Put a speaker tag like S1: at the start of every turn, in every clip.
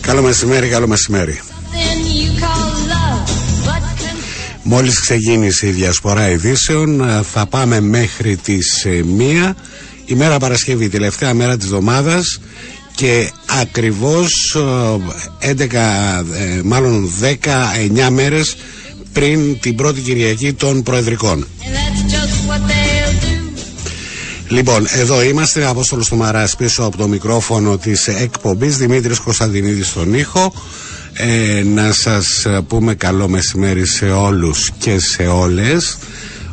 S1: Καλό μεσημέρι, καλό μεσημέρι.
S2: Something you call love, but can
S1: Μόλις ξεκίνησε η διασπορά ειδήσεων ε, θα πάμε μέχρι τις ε, μία ημέρα Παρασκευή, τελευταία μέρα της εβδομάδας και ακριβώς ε, 11, ε, μάλλον 19 μέρες πριν την πρώτη Κυριακή των Προεδρικών. Λοιπόν, εδώ είμαστε, Απόστολος του Μαράς πίσω από το μικρόφωνο της εκπομπής, Δημήτρης Κωνσταντινίδης στον ήχο. Ε, να σας ε, πούμε καλό μεσημέρι σε όλους και σε όλες.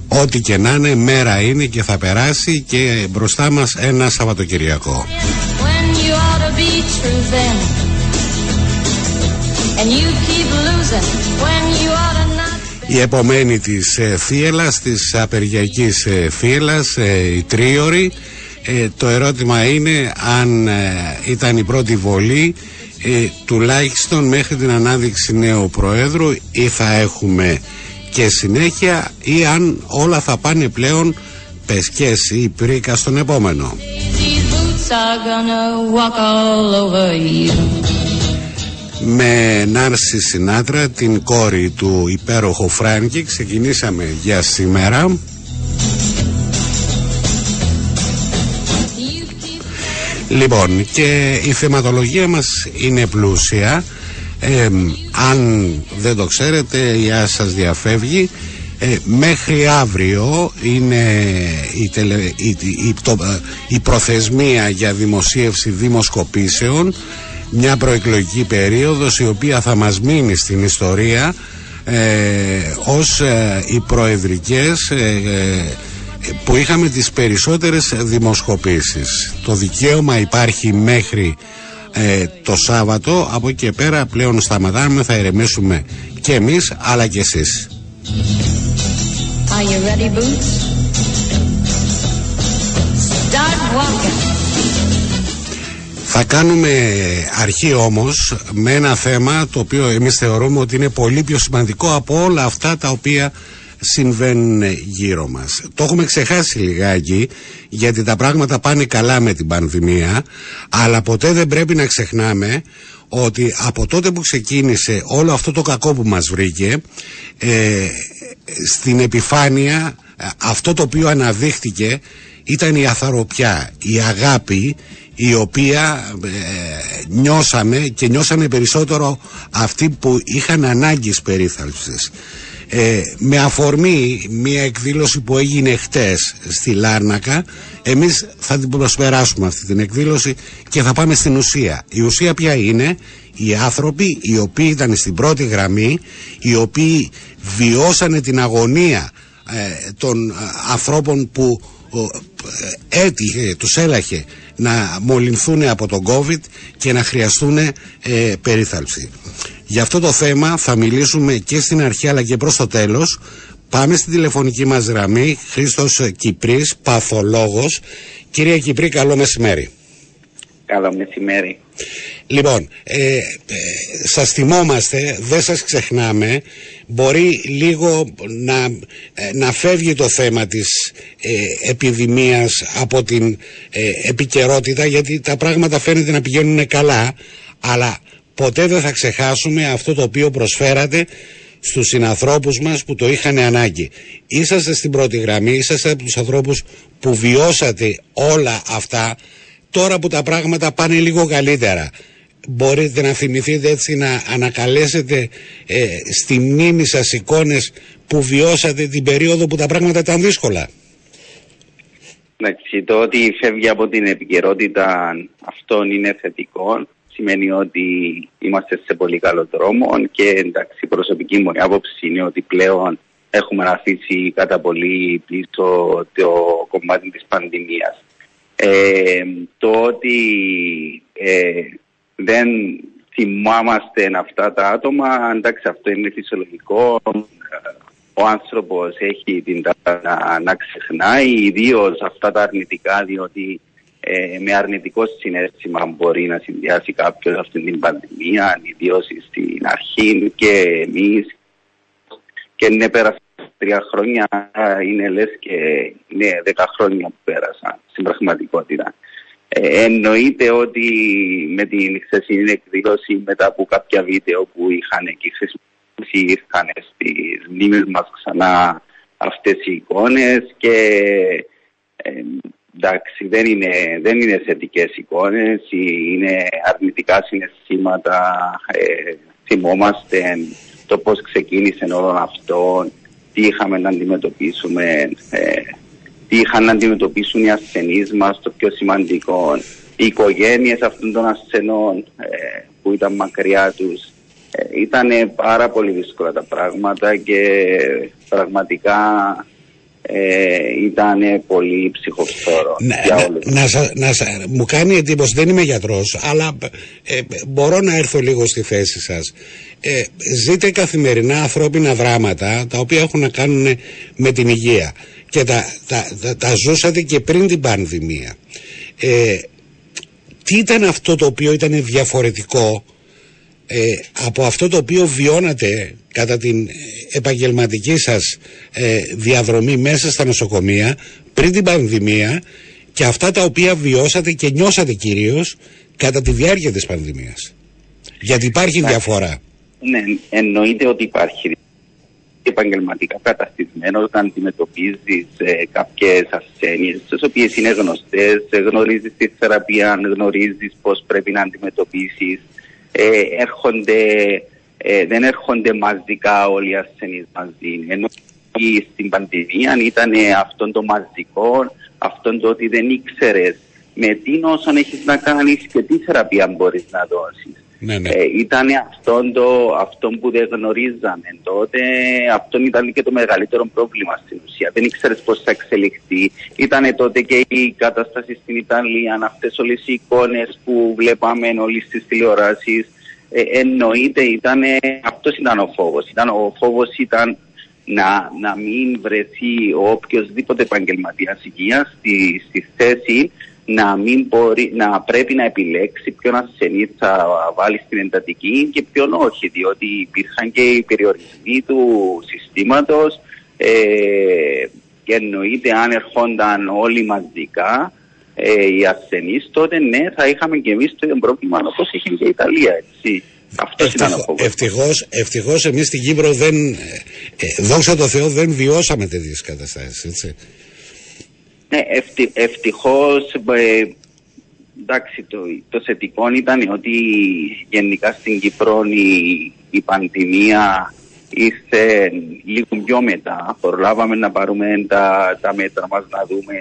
S1: Ό,τι και να είναι, μέρα είναι και θα περάσει και μπροστά μας ένα Σαββατοκυριακό.
S2: When you
S1: Η επομένη της ε, θύελας, της απεργιακής ε, θύελας, ε, η τρίωρη. Ε, το ερώτημα είναι αν ε, ήταν η πρώτη βολή ε, τουλάχιστον μέχρι την ανάδειξη νέου Προέδρου ή θα έχουμε και συνέχεια ή αν όλα θα πάνε πλέον πεσκές ή πρίκα στον επόμενο.
S2: These boots are gonna walk all over you.
S1: Με Νάρση Σινάτρα, την κόρη του υπέροχου Φράνκη, ξεκινήσαμε για σήμερα.
S2: You keep
S1: Λοιπόν, και η θεματολογία μας είναι πλούσια. Ε, αν δεν το ξέρετε, η Ά σας διαφεύγει. Ε, μέχρι αύριο είναι η, τελε, η, η- το- ε, η προθεσμία για δημοσίευση δημοσκοπήσεων μια προεκλογική περίοδος η οποία θα μας μείνει στην ιστορία ε, ως ε, οι προεδρικές ε, ε, που είχαμε τις περισσότερες δημοσκοπήσεις. Το δικαίωμα υπάρχει μέχρι ε, το Σάββατο, από εκεί και πέρα πλέον σταματάμε, θα ηρεμήσουμε και εμείς αλλά και εσείς.
S2: Are you ready, Boots? Start walking.
S1: Θα κάνουμε αρχή όμως με ένα θέμα το οποίο εμείς θεωρούμε ότι είναι πολύ πιο σημαντικό από όλα αυτά τα οποία συμβαίνουν γύρω μας. Το έχουμε ξεχάσει λιγάκι γιατί τα πράγματα πάνε καλά με την πανδημία αλλά ποτέ δεν πρέπει να ξεχνάμε ότι από τότε που ξεκίνησε όλο αυτό το κακό που μας βρήκε ε, στην επιφάνεια ε, αυτό το οποίο αναδείχτηκε ήταν η αθαροπιά, η αγάπη η οποία ε, νιώσαμε και νιώσανε περισσότερο αυτοί που είχαν ανάγκης περίθαλψης. Ε, με αφορμή μια εκδήλωση που έγινε χτες στη Λάρνακα εμείς θα την προσπεράσουμε αυτή την εκδήλωση και θα πάμε στην ουσία. Η ουσία ποια είναι; Οι άνθρωποι οι οποίοι ήταν στην πρώτη γραμμή οι οποίοι βιώσανε την αγωνία ε, των ε, ανθρώπων που ε, έτυχε, τους έλαχε να μολυνθούν από τον COVID και να χρειαστούν ε, περίθαλψη. Για αυτό το θέμα θα μιλήσουμε και στην αρχή αλλά και προς το τέλος. Πάμε στην τηλεφωνική μας γραμμή, Χρήστος Κυπρής, παθολόγος. Κυρία Κυπρή, καλό μεσημέρι.
S3: Καλό μεσημέρι.
S1: Λοιπόν, ε, ε, σας θυμόμαστε, δεν σας ξεχνάμε, μπορεί λίγο να, ε, να φεύγει το θέμα της ε, επιδημίας από την ε, επικαιρότητα γιατί τα πράγματα φαίνεται να πηγαίνουν καλά, αλλά ποτέ δεν θα ξεχάσουμε αυτό το οποίο προσφέρατε στους συνανθρώπους μας που το είχαν ανάγκη. Είσαστε στην πρώτη γραμμή, είσαστε από τους ανθρώπους που βιώσατε όλα αυτά τώρα που τα πράγματα πάνε λίγο καλύτερα. Μπορείτε να θυμηθείτε έτσι να ανακαλέσετε ε, στη μνήμη σας εικόνες που βιώσατε την περίοδο που τα πράγματα ήταν δύσκολα;
S3: Εντάξει, το ότι φεύγει από την επικαιρότητα αυτόν είναι θετικό. Σημαίνει ότι είμαστε σε πολύ καλό δρόμο και εντάξει, η προσωπική μου άποψη είναι ότι πλέον έχουμε αφήσει κατά πολύ πίσω το κομμάτι της πανδημίας. Ε, το ότι ε, δεν θυμάμαστε αυτά τα άτομα, εντάξει αυτό είναι φυσιολογικό. Ο άνθρωπος έχει την τάση να, να ξεχνάει, ιδίως αυτά τα αρνητικά, διότι ε, με αρνητικό συνέστημα μπορεί να συνδυάσει κάποιος αυτή την πανδημία, ιδίως στην αρχή και εμείς. Και ναι, πέρασαν τρία χρόνια, είναι λες και είναι δέκα χρόνια που πέρασαν στην πραγματικότητα. Ε, εννοείται ότι με την χθεσινή εκδήλωση μετά από κάποια βίντεο που είχαν εκεί χρησιμοποιήσει ήρθαν στις μνήμες μας ξανά αυτές οι εικόνες και ε, εντάξει δεν είναι, δεν είναι θετικές εικόνες, είναι αρνητικά συναισθήματα, ε, θυμόμαστε το πώς ξεκίνησε όλο αυτό, τι είχαμε να αντιμετωπίσουμε, ε, τι είχαν να αντιμετωπίσουν οι ασθενείς μας, το πιο σημαντικό, οι οικογένειες αυτών των ασθενών ε, που ήταν μακριά τους. Ε, ήταν πάρα πολύ δύσκολα τα πράγματα και πραγματικά ε, ήταν πολύ ψυχοφθόρο
S1: να, για όλους. Να, να, να, μου κάνει εντύπωση, δεν είμαι γιατρός, αλλά ε, μπορώ να έρθω λίγο στη θέση σας. Ε, ζείτε καθημερινά ανθρώπινα δράματα τα οποία έχουν να κάνουν με την υγεία και τα, τα, τα, τα ζούσατε και πριν την πανδημία. Ε, τι ήταν αυτό το οποίο ήταν διαφορετικό ε, από αυτό το οποίο βιώνατε κατά την επαγγελματική σας ε, διαδρομή μέσα στα νοσοκομεία πριν την πανδημία και αυτά τα οποία βιώσατε και νιώσατε κυρίως κατά τη διάρκεια της πανδημίας; Γιατί υπάρχει διαφορά.
S3: Ναι, εννοείται ότι υπάρχει επαγγελματικά καταστημένο όταν αντιμετωπίζεις ε, κάποιες ασθένειες, τις οποίες είναι γνωστές, γνωρίζεις τη θεραπεία, γνωρίζεις πώς πρέπει να αντιμετωπίσεις. Ε, έρχονται, ε, δεν έρχονται μαζικά όλοι οι ασθενείς μαζί. Ενώ στην πανδημία ήταν αυτό το μαζικό, αυτό το ότι δεν ήξερες με τι νόσο έχεις να κάνεις και τι θεραπεία μπορείς να δώσεις. Ναι, ναι. Ε, ήταν αυτό, το, αυτό που δεν γνωρίζαμε τότε. Αυτό ήταν και το μεγαλύτερο πρόβλημα στην ουσία. Δεν ήξερες πώς θα εξελιχθεί. Ήταν τότε και η κατάσταση στην Ιταλία, αυτές όλες οι εικόνες που βλέπαμε όλοι στι τηλεοράσεις. Ε, εννοείται, ήταν, αυτός ήταν ο φόβος. ο φόβος ήταν να, να μην βρεθεί ο οποιοδήποτε επαγγελματίας υγείας στη, στη θέση να, μην μπορεί, να πρέπει να επιλέξει ποιον ασθενή θα βάλει στην εντατική και ποιον όχι, διότι υπήρχαν και οι περιορισμοί του συστήματος ε, και εννοείται αν ερχόνταν όλοι μαζικά ε, οι ασθενείς, τότε ναι, θα είχαμε και εμείς το ίδιο πρόβλημα όπως είχε και η Ιταλία, έτσι.
S1: Αυτό ήταν ο ευτυχώς, ευτυχώς εμείς στην Κύπρο δεν, ε, ε, δόξα τω Θεώ δεν βιώσαμε τέτοιες καταστάσεις, έτσι.
S3: Ναι, ευτι, ευτυχώς ε, εντάξει, το, το θετικό ήταν ότι γενικά στην Κύπρο η, η πανδημία ήρθε λίγο πιο μετά. Προλάβαμε να πάρουμε τα, τα μέτρα μας να δούμε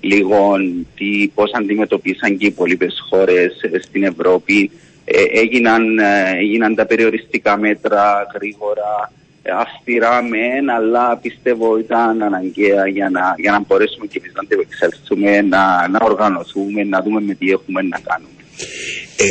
S3: λίγο τι, πώς αντιμετωπίσαν και οι υπόλοιπες χώρες στην Ευρώπη. Ε, έγιναν, ε, έγιναν τα περιοριστικά μέτρα γρήγορα αυστηρά μεν, αλλά πιστεύω ήταν αναγκαία για να, για να μπορέσουμε και εμείς να εξελθούμε, να, να οργανωθούμε, να δούμε με τι έχουμε να κάνουμε.
S1: Ε,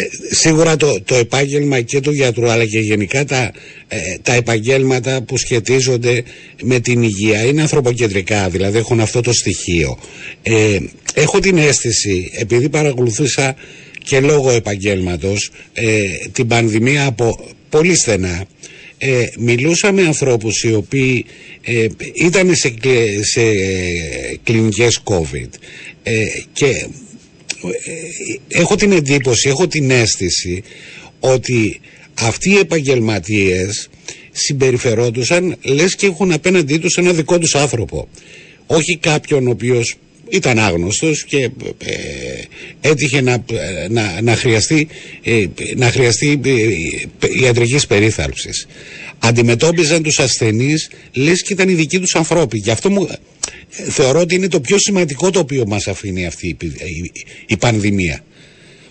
S1: ε, σίγουρα το, το επάγγελμα και του γιατρού αλλά και γενικά τα, ε, τα επαγγέλματα που σχετίζονται με την υγεία είναι ανθρωποκεντρικά δηλαδή έχουν αυτό το στοιχείο ε, έχω την αίσθηση επειδή παρακολουθούσα και λόγω επαγγέλματος την πανδημία από πολύ στενά ε, μιλούσα με ανθρώπους οι οποίοι ε, ήταν σε, σε κλινικές COVID. Ε, και ε, έχω την εντύπωση, έχω την αίσθηση ότι αυτοί οι επαγγελματίες συμπεριφερόντουσαν λες και έχουν απέναντί τους ένα δικό τους άνθρωπο. Όχι κάποιον ο οποίος ήταν άγνωστος και ε, έτυχε να, να, να χρειαστεί, ε, να χρειαστεί ε, ιατρικής περίθαλψης. Αντιμετώπιζαν τους ασθενείς λες και ήταν οι δικοί τους ανθρώποι. Γι' αυτό μου θεωρώ ότι είναι το πιο σημαντικό το οποίο μας αφήνει αυτή η, η, πανδημία.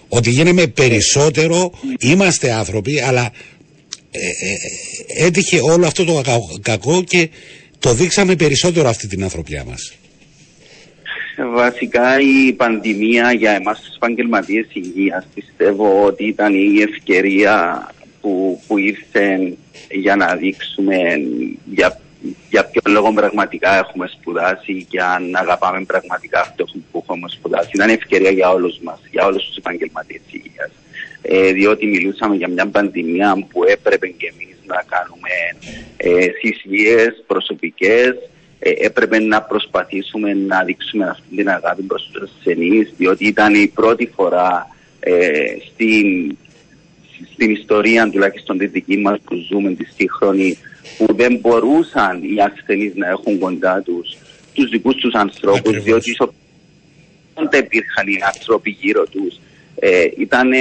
S1: Ότι γίναμε περισσότερο, είμαστε άνθρωποι, αλλά έτυχε όλο αυτό το κακό και το δείξαμε περισσότερο αυτή την ανθρωπιά μας.
S3: Βασικά η πανδημία για εμάς τους επαγγελματίες υγείας πιστεύω ότι ήταν η ευκαιρία που, που ήρθε για να δείξουμε για, για ποιο λόγο πραγματικά έχουμε σπουδάσει και αν αγαπάμε πραγματικά αυτό που έχουμε σπουδάσει. Ήταν ευκαιρία για όλους μας, για όλους τους επαγγελματίες υγείας. Ε, διότι μιλούσαμε για μια πανδημία που έπρεπε και εμείς να κάνουμε ε, θυσίες προσωπικές ε, έπρεπε να προσπαθήσουμε να δείξουμε αυτή την αγάπη προς τους ασθενείς διότι ήταν η πρώτη φορά ε, στην, στην ιστορία τουλάχιστον τη δική μας που ζούμε τη σύγχρονη που δεν μπορούσαν οι ασθενείς να έχουν κοντά τους τους δικούς τους ανθρώπους διότι όταν υπήρχαν οι άνθρωποι γύρω τους. Ε, ήταν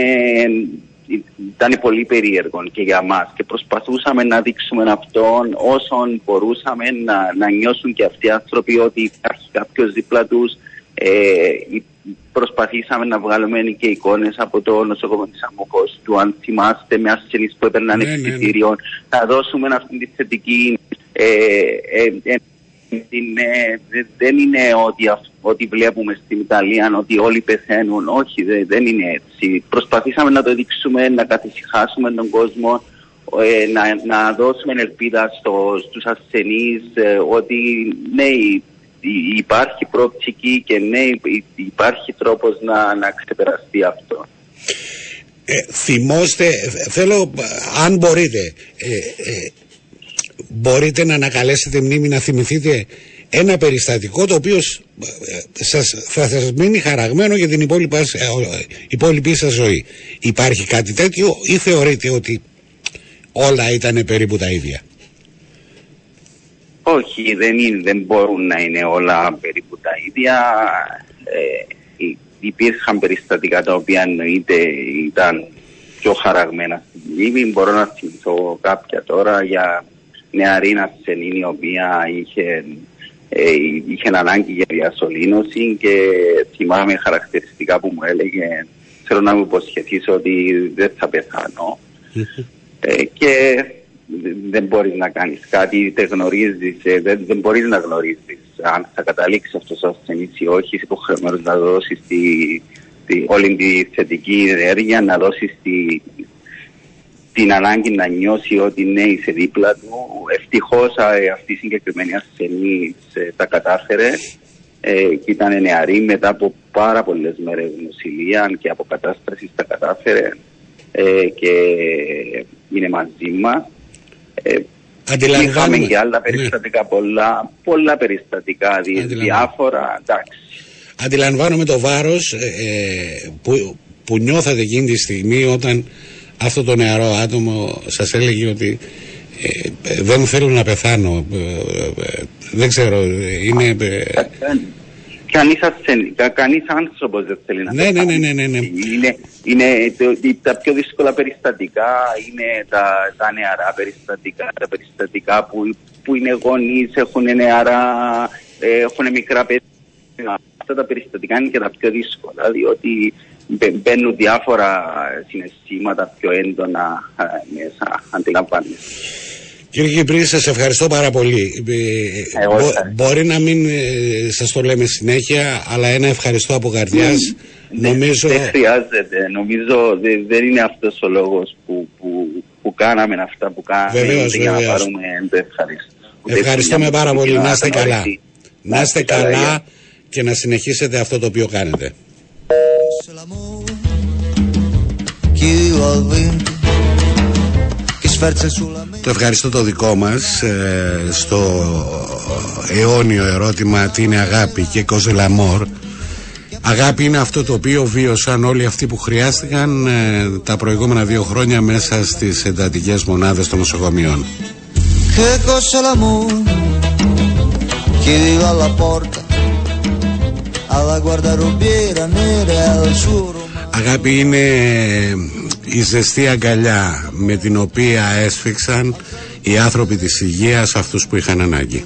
S3: ήταν πολύ περίεργο και για μας και προσπαθούσαμε να δείξουμε αυτόν όσον μπορούσαμε να, να νιώσουν και αυτοί οι άνθρωποι ότι υπάρχει κάποιος δίπλα τους ε, προσπαθήσαμε να βγάλουμε και εικόνες από το νοσοκομείο της Αμμοκός του αν θυμάστε με ασθενείς που έπαιρναν ναι, εξητήριο ναι, ναι. να δώσουμε αυτή τη θετική ε, ε, είναι, δεν είναι ότι, ότι βλέπουμε στην Ιταλία ότι όλοι πεθαίνουν. Όχι, δεν είναι έτσι. Προσπαθήσαμε να το δείξουμε, να καθησυχάσουμε τον κόσμο, ε, να, να δώσουμε ελπίδα στο, στους ασθενείς ε, ότι ναι, υπάρχει προοπτική και ναι, υπάρχει τρόπος να, να ξεπεραστεί αυτό.
S1: Ε, θυμόστε, θέλω, αν μπορείτε, μπορείτε να ανακαλέσετε μνήμη να θυμηθείτε ένα περιστατικό το οποίο ε, σας, θα σας μείνει χαραγμένο για την υπόλοιπη, ε, υπόλοιπη σας ζωή. Υπάρχει κάτι τέτοιο ή θεωρείτε ότι όλα ήταν περίπου τα ίδια;
S3: Όχι, δεν, είναι, δεν μπορούν να είναι όλα περίπου τα ίδια. Ε, υπήρχαν περιστατικά τα οποία εννοείται ήταν πιο χαραγμένα στην μνήμη. Μπορώ να θυμηθώ κάποια τώρα για νεαρή ασθενή η οποία είχε, ε, είχε ανάγκη για διασωλήνωση και θυμάμαι χαρακτηριστικά που μου έλεγε θέλω να μου υποσχεθείς ότι δεν θα πεθάνω ε, και δεν μπορείς να κάνεις κάτι, δεν γνωρίζεις, ε, δεν, δεν μπορείς να γνωρίζεις αν θα καταλήξει αυτός ο ασθενής ή όχι, είσαι υποχρεωμένος να δώσεις τη, τη, όλη τη θετική ενέργεια, να δώσεις τη, την ανάγκη να νιώσει ότι ναι είσαι δίπλα του. Ευτυχώς αυτή η συγκεκριμένη ασθενή ε, τα κατάφερε ε, και ήταν νεαρή μετά από πάρα πολλές μέρες νοσηλεία και αποκατάστασης τα κατάφερε ε, και είναι μαζί μα. Ε, Είχαμε και άλλα ναι. περιστατικά, πολλά, πολλά περιστατικά, διάφορα, εντάξει.
S1: Αντιλαμβάνομαι το βάρος ε, που, που νιώθατε εκείνη τη στιγμή όταν αυτό το νεαρό άτομο σας έλεγε ότι ε, ε, δεν θέλω να πεθάνω. Ε, δεν ξέρω, είναι...
S3: Κανείς, κανείς άνθρωπος δεν θέλει να
S1: ναι, ναι, ναι, ναι, ναι, ναι.
S3: Είναι, είναι τα πιο δύσκολα περιστατικά, είναι τα, τα νεαρά περιστατικά, τα περιστατικά που, που είναι γονείς, έχουν νεαρά, έχουν μικρά παιδιά. Αυτά τα περιστατικά είναι και τα πιο δύσκολα, διότι μπαίνουν διάφορα συναισθήματα πιο έντονα ε, μέσα, αντιλαμβάνεσαι.
S1: Κύριε Κυπρή, σας ευχαριστώ πάρα πολύ. Ε, Μπο, μπορεί να μην ε, σας το λέμε συνέχεια, αλλά ένα ευχαριστώ από καρδιάς.
S3: Ναι, νομίζω... Δεν χρειάζεται. Νομίζω δεν, δεν είναι αυτός ο λόγος που, που, που κάναμε αυτά που κάναμε
S1: βεβαίως,
S3: για να πάρουμε ευχαριστώ.
S1: Ευχαριστούμε πάρα πολύ. Να είστε καλά. Να είστε καλά και να συνεχίσετε αυτό το οποίο κάνετε. Το ευχαριστώ το δικό μας ε, στο αιώνιο ερώτημα τι είναι αγάπη και κοζελαμόρ Αγάπη είναι αυτό το οποίο βίωσαν όλοι αυτοί που χρειάστηκαν ε, τα προηγούμενα δύο χρόνια μέσα στις εντατικές μονάδες των νοσοκομείων. Αγάπη είναι η ζεστή αγκαλιά με την οποία έσφιξαν οι άνθρωποι της υγείας αυτούς που είχαν ανάγκη.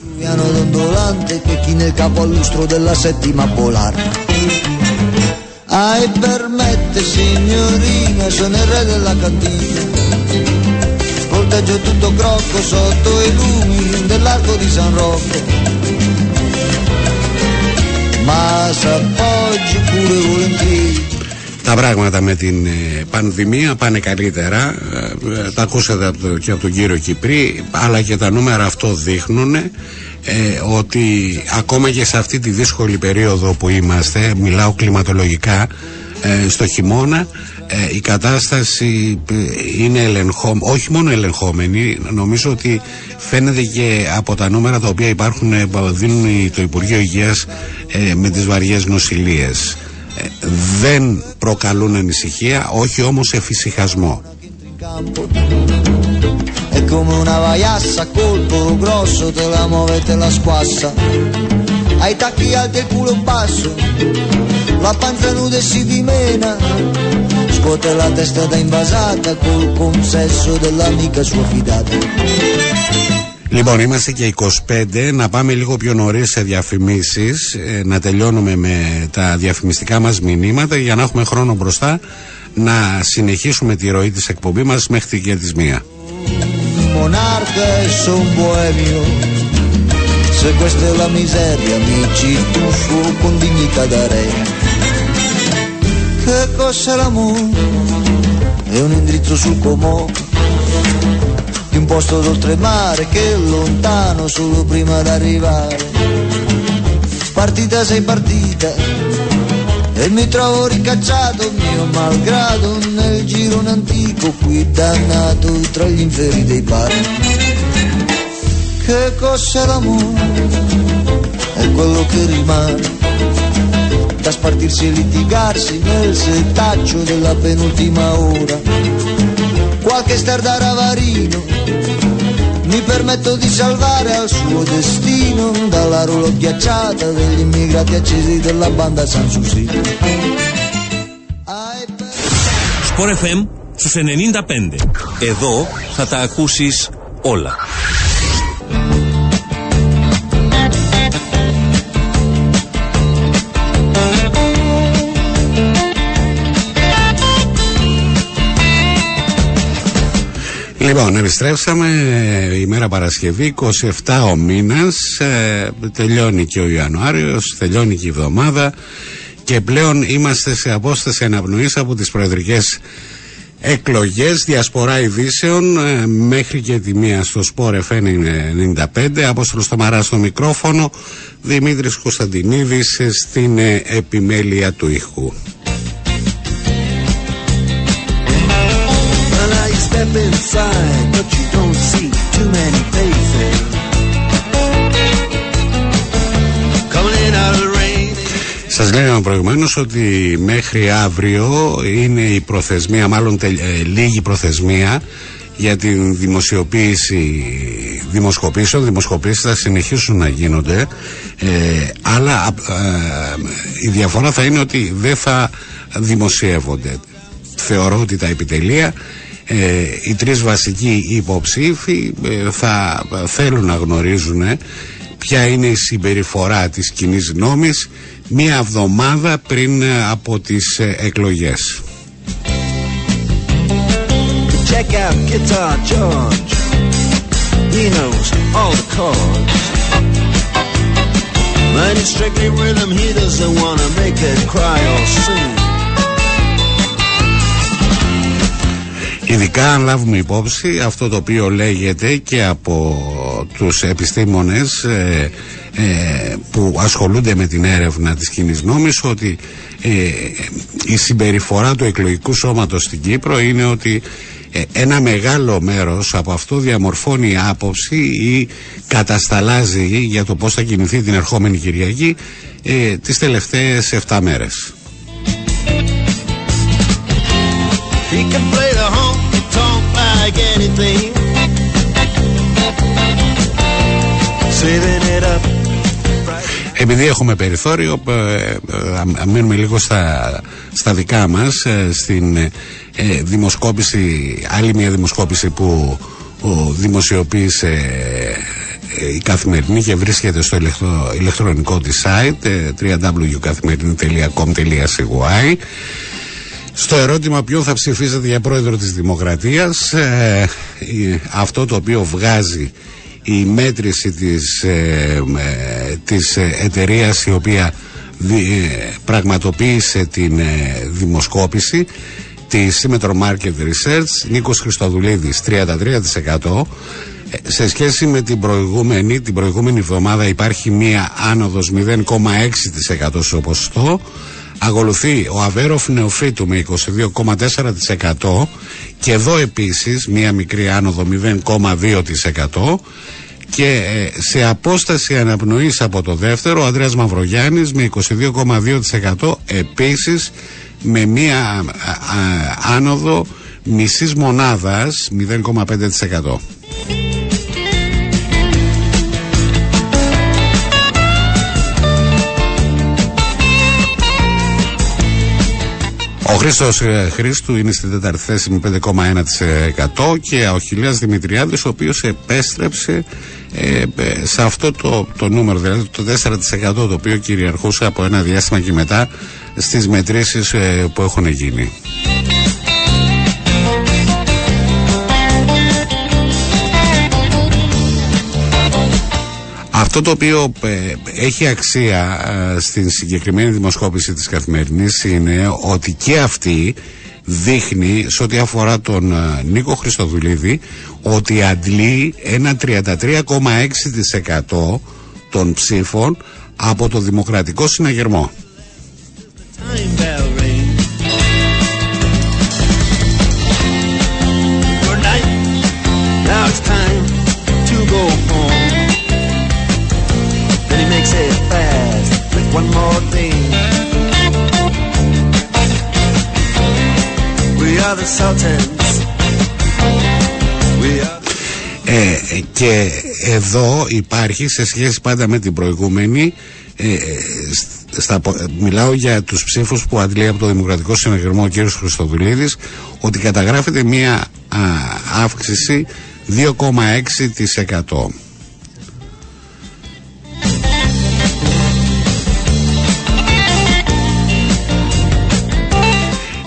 S1: Ai permette signorina sono il re della cantina Volteggio tutto crocco sotto i lumi dell'arco di San Rocco τα πράγματα με την ε, πανδημία πάνε καλύτερα. Ε, τα ακούσατε από το, και από τον κύριο Κυπρί, αλλά και τα νούμερα αυτό δείχνουν ε, ότι ακόμα και σε αυτή τη δύσκολη περίοδο που είμαστε, μιλάω κλιματολογικά, ε, στο χειμώνα η κατάσταση είναι ελεγχόμενη, όχι μόνο ελεγχόμενη, νομίζω ότι φαίνεται και από τα νούμερα τα οποία υπάρχουν, δίνουν το Υπουργείο Υγείας με τις βαριές νοσηλίες. δεν προκαλούν ανησυχία, όχι όμως εφησυχασμό.
S4: È come una vaiassa a colpo grosso te la muove e te la squassa Ai tacchi alti e il culo basso La panza nuda e si dimena Scuote la testa da invasata Col consesso dell'amica sua fidata
S1: Λοιπόν, είμαστε και 25. Να πάμε λίγο πιο νωρίς σε διαφημίσεις. Ε, να τελειώνουμε με τα διαφημιστικά μας μηνύματα για να έχουμε χρόνο μπροστά να συνεχίσουμε τη ροή της εκπομπής μας μέχρι και τη μία.
S4: Se questa è la miseria, mi ci tuffo con dignità da re. Che cos'è l'amore? È un indirizzo sul comò di un posto d'oltremare che è lontano solo prima d'arrivare. Partita sei partita e mi trovo ricacciato mio malgrado nel girone antico qui dannato tra gli inferi dei pari che cos'è l'amore è quello che rimane da spartirsi e litigarsi nel setaccio della penultima ora qualche star da ravarino mi permetto di salvare al suo destino dalla rulo ghiacciata degli immigrati accesi della banda Sanssouci.
S5: Sport FM στους 95. Εδώ θα τα ακούσεις όλα.
S1: Λοιπόν, επιστρέψαμε ε, ημέρα Παρασκευή, 27 ο μήνας, ε, τελειώνει και ο Ιανουάριος, τελειώνει και η εβδομάδα και πλέον είμαστε σε απόσταση αναπνοής από τις προεδρικές εκλογές, διασπορά ειδήσεων ε, μέχρι και τη μία στο Σπόρ FN 95, Απόστολος Σταμαρά στο μικρόφωνο, Δημήτρης Κωνσταντινίδης στην επιμέλεια του ήχου. Inside, but you don't see too many faces. Σας λέγαμε προηγουμένως ότι μέχρι αύριο είναι η προθεσμία, μάλλον τε, ε, λίγη προθεσμία για την δημοσιοποίηση δημοσκοπήσεων. Δημοσκοπήσεις θα συνεχίσουν να γίνονται, ε, αλλά ε, η διαφορά θα είναι ότι δεν θα δημοσιεύονται. Θεωρώ ότι τα επιτελεία ε, οι τρεις βασικοί υποψήφοι ε, θα θέλουν να γνωρίζουν ε, ποια είναι η συμπεριφορά της κοινή νόμης μία εβδομάδα πριν από τις εκλογές. Check out Guitar George. He knows all the chords. When it's strictly rhythm, he doesn't want to make it cry or sing. Ειδικά αν λάβουμε υπόψη αυτό το οποίο λέγεται και από τους επιστήμονες ε, ε, που ασχολούνται με την έρευνα της κοινής νόμης ότι ε, η συμπεριφορά του εκλογικού σώματος στην Κύπρο είναι ότι ένα μεγάλο μέρος από αυτό διαμορφώνει άποψη ή κατασταλάζει για το πώς θα κινηθεί την ερχόμενη Κυριακή ε, τις τελευταίες 7 μέρες. Επειδή έχουμε περιθώριο, ε, ε, μείνουμε λίγο στα, στα δικά μας, ε, στην δημοσκόπηση, άλλη μια δημοσκόπηση που δημοσιοποίησε η Καθημερινή και βρίσκεται στο ηλεκτρονικό της site www.καθημερινή.com.cy στο ερώτημα ποιο θα ψηφίσετε για πρόεδρο της Δημοκρατίας ε, αυτό το οποίο βγάζει η μέτρηση της, ε, ε της εταιρείας η οποία ε, πραγματοποίησε την δημοσκόπηση τη Symmetro Market Research Νίκος Χριστοδουλίδης 33% σε σχέση με την προηγούμενη την προηγούμενη εβδομάδα υπάρχει μία άνοδος 0,6% στο ποσοστό Ακολουθεί ο Αβέροφ Νεοφύτου με 22,4% και εδώ επίσης μία μικρή άνοδο 0,2% και ε, σε απόσταση αναπνοής από το δεύτερο ο Ανδρέας Μαυρογιάννης με 22,2% επίσης με μία άνοδο μισής μονάδας 0,5%. Ο Χρήστος ε, Χρήστου είναι στην τέταρτη θέση με 5,1% και ο Χιλιάς Δημητριάδης, ο οποίος επέστρεψε ε, ε, σε αυτό το, το νούμερο, δηλαδή το 4% το οποίο κυριαρχούσε από ένα διάστημα και μετά στις μετρήσεις ε, που έχουν γίνει. Αυτό το οποίο ε, έχει αξία ε, στην συγκεκριμένη δημοσκόπηση της καθημερινής είναι ότι και αυτή δείχνει σε ό,τι αφορά τον ε, Νίκο Χριστοδουλίδη ότι αντλεί ένα 33,6% των ψήφων από το Δημοκρατικό Συναγερμό. Ε, και εδώ υπάρχει σε σχέση πάντα με την προηγούμενη ε, ε στα, μιλάω για τους ψήφους που αντλεί από το Δημοκρατικό Συναγερμό ο κ. Χριστοδουλίδης ότι καταγράφεται μία α, αύξηση 2,6%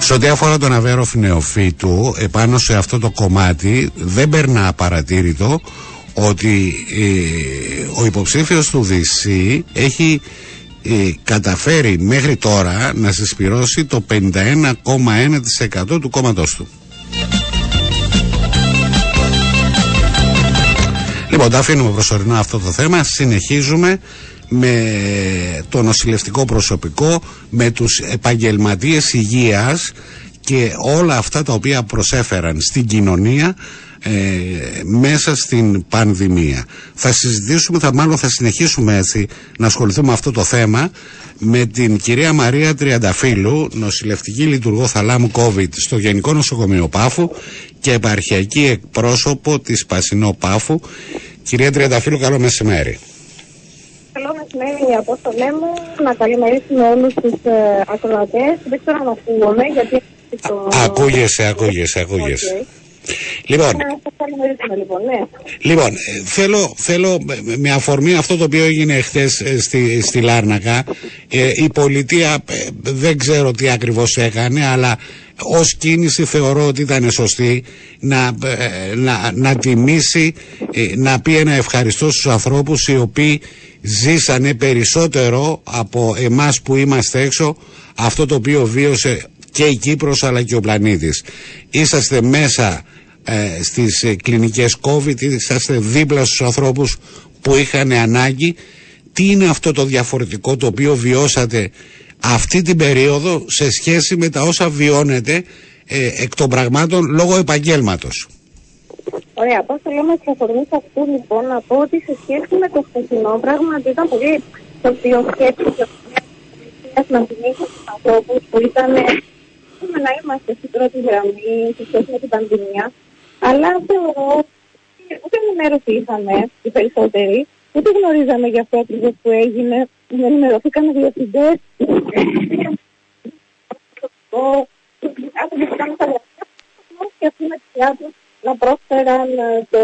S1: Σε ό,τι αφορά τον Αβέροφ Νεοφύτου, επάνω σε αυτό το κομμάτι δεν περνά απαρατήρητο ότι ε, ο υποψήφιος του ΔΣ έχει ε, καταφέρει μέχρι τώρα να συσπυρώσει το 51,1% του κόμματός του. Λοιπόν, το αφήνουμε προσωρινά αυτό το θέμα. Συνεχίζουμε με το νοσηλευτικό προσωπικό, με τους επαγγελματίες υγείας και όλα αυτά τα οποία προσέφεραν στην κοινωνία ε, μέσα στην πανδημία. Θα συζητήσουμε, θα μάλλον θα συνεχίσουμε έτσι να ασχοληθούμε με αυτό το θέμα με την κυρία Μαρία Τριανταφύλου, νοσηλευτική λειτουργό θαλάμου COVID στο Γενικό Νοσοκομείο Πάφου και επαρχιακή εκπρόσωπο της Πασινό Πάφου. Κυρία Τριανταφύλου, καλό μεσημέρι.
S6: Καλό μεσημέρι από το λέμε. Να καλημερίσουμε όλους τους ε, ακροατές. Δεν ξέρω αν ακούγομαι γιατί... Το...
S1: Ακούγεσαι, ακούγεσαι, ακούγεσαι. Λοιπόν,
S6: λοιπόν, ναι.
S1: λοιπόν ε, θέλω, θέλω με αφορμή αυτό το οποίο έγινε χθες ε, στη, στη Λάρνακα ε, η πολιτεία δεν ξέρω τι ακριβώς έκανε αλλά ως κίνηση θεωρώ ότι ήταν σωστή να, να, να τιμήσει να πει ένα ευχαριστώ στους ανθρώπους οι οποίοι ζήσανε περισσότερο από εμάς που είμαστε έξω αυτό το οποίο βίωσε και η Κύπρος αλλά και ο πλανήτης. Είσαστε μέσα ε, στις ε, κλινικές COVID, είσαστε δίπλα στους ανθρώπους που είχαν ανάγκη. Τι είναι αυτό το διαφορετικό το οποίο βιώσατε αυτή την περίοδο σε σχέση με τα όσα βιώνετε ε, εκ των πραγμάτων λόγω επαγγέλματος.
S6: Ωραία, πώς θέλω να αφορμή αυτού λοιπόν να πω ότι σε σχέση με το χθεσινό πράγματι ήταν πολύ σωστή σκέψη και να θυμίσω τους ανθρώπους που ήταν να είμαστε στην πρώτη γραμμή σε σχέση με την πανδημία αλλά θεωρώ ότι ούτε ενημέρωση είχαμε οι περισσότεροι, ούτε γνωρίζαμε για αυτό ακριβώς που έγινε. Δεν ενημερωθήκαν οι διευθυντέ. Άτομα που κάνουν τα και αυτοί με τους να πρόσφεραν το,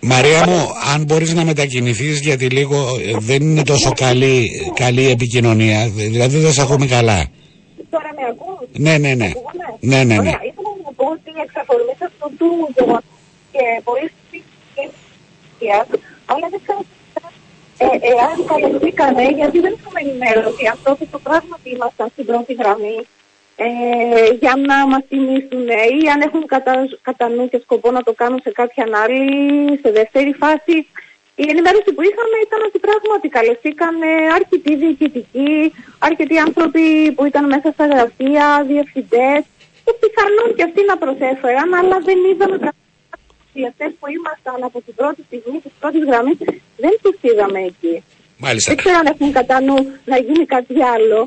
S1: Μαρία μου, αν μπορείς να μετακινηθείς γιατί λίγο ε, δεν είναι τόσο καλή, καλή επικοινωνία, δηλαδή δεν σε ακούμε καλά.
S6: Τώρα με ακούς;
S1: Ναι, ναι, ναι. Ναι, ναι, ναι
S6: πω ότι εξ αυτού του γεγονότος και πολύ σημαντική αλλά δεν ξέρω ε, εάν καλωθήκανε, γιατί δεν είχαμε ενημέρωση. Αυτό και το πράγματι ήμασταν στην πρώτη γραμμή. Ε, για να μας τιμήσουν ή αν έχουν κατά, κατά νου και σκοπό να το κάνουν σε κάποια άλλη, σε δεύτερη φάση. Η ενημέρωση που είχαμε ήταν ότι πράγματι καλεστήκαν αρκετοί διοικητικοί, αρκετοί άνθρωποι που ήταν μέσα στα γραφεία, διευθυντές, και πιθανόν και αυτοί να προσέφεραν, αλλά δεν είδαμε καθόλου που ήμασταν από την πρώτη στιγμή, τη πρώτη γραμμή, δεν του είδαμε εκεί.
S1: Μάλιστα.
S6: Δεν ξέρω αν έχουν κατά νου να γίνει κάτι άλλο,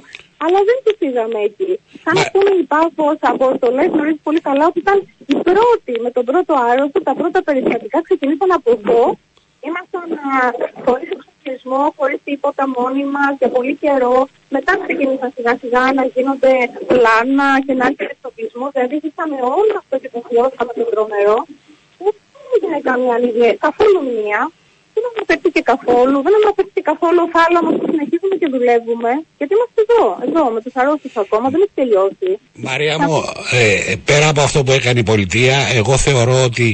S6: αλλά δεν του είδαμε εκεί. Σαν να πούμε η Πάφο Απόστολες γνωρίζει πολύ καλά ότι ήταν η πρώτη με τον πρώτο άρρωστο, τα πρώτα περιστατικά ξεκινήσαν από εδώ. Ήμασταν χωρίς εξοπλισμό, χωρίς τίποτα μόνοι μας για πολύ καιρό. Μετά ξεκίνησαν σιγά σιγά να γίνονται πλάνα και να έρχεται εξοπλισμός. Δηλαδή είχαμε όλο αυτό και το χρειώσαμε το τρομερό. Δεν έγινε καμία λίγη, καθόλου μία. Δεν αναφέρθηκε καθόλου, δεν αναφέρθηκε καθόλου. Ο θάλαμος που συνεχίζουμε και δουλεύουμε. Γιατί είμαστε εδώ, εδώ με τους αρρώστου ακόμα, δεν έχει τελειώσει.
S1: Μαρία μου, ε, πέρα από αυτό που έκανε η πολιτεία, εγώ θεωρώ ότι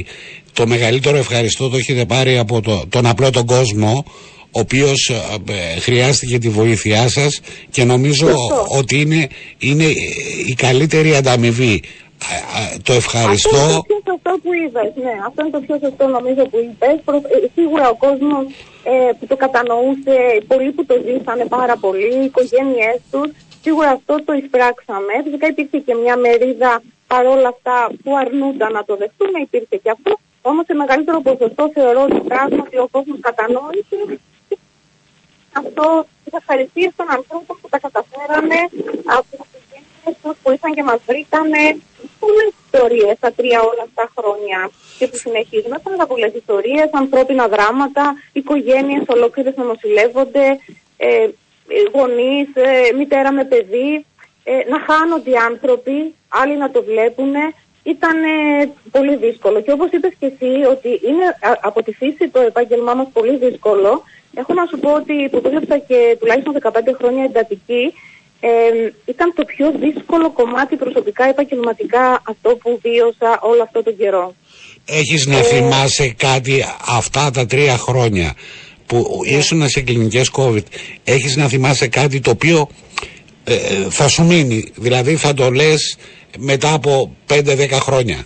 S1: το μεγαλύτερο ευχαριστώ το έχετε πάρει από το, τον απλό τον κόσμο ο οποίος ε, χρειάστηκε τη βοήθειά σας και νομίζω ότι είναι, είναι η καλύτερη ανταμοιβή το ευχαριστώ. Αυτό
S6: είναι το πιο σωστό που είπες, ναι. Αυτό είναι το πιο σωστό νομίζω που είπες. Ε, σίγουρα ο κόσμος ε, που το κατανοούσε, πολλοί που το ζήσανε πάρα πολύ, οι οικογένειές τους, σίγουρα αυτό το εισπράξαμε. Φυσικά υπήρχε και μια μερίδα παρόλα αυτά που αρνούνταν να το δεχτούν, υπήρχε και αυτό. Όμως σε μεγαλύτερο ποσοστό θεωρώ ότι πράγματι ο κόσμος κατανόησε αυτό τις ευχαριστίες των ανθρώπων που τα καταφέρανε από που ήρθαν και μας βρήκανε πολλές ιστορίες τα τρία όλα αυτά χρόνια και που συνεχίζουν. Ήταν πολλές ιστορίες, ανθρώπινα δράματα, οικογένειες ολόκληρες να νοσηλεύονται, ε, γονείς, ε, μητέρα με παιδί, ε, να χάνονται οι άνθρωποι, άλλοι να το βλέπουν. Ήταν πολύ δύσκολο. Και όπως είπες και εσύ ότι είναι από τη φύση το επάγγελμά μας πολύ δύσκολο, έχω να σου πω ότι που δούλεψα και τουλάχιστον 15 χρόνια εντατική, ε, ήταν το πιο δύσκολο κομμάτι προσωπικά επαγγελματικά αυτό που βίωσα όλο αυτό τον καιρό.
S1: Έχεις να ε, θυμάσαι κάτι αυτά τα τρία χρόνια που ναι. ήσουν σε κλινικές COVID; Έχεις να θυμάσαι κάτι το οποίο ε, θα σου μείνει δηλαδή θα το λες μετά από 5-10 χρόνια;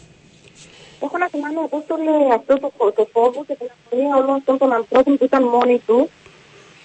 S6: Έχω να θυμάμαι απόστολε αυτό το, το φόβο και την αγωνία όλων αυτών των ανθρώπων που ήταν μόνοι του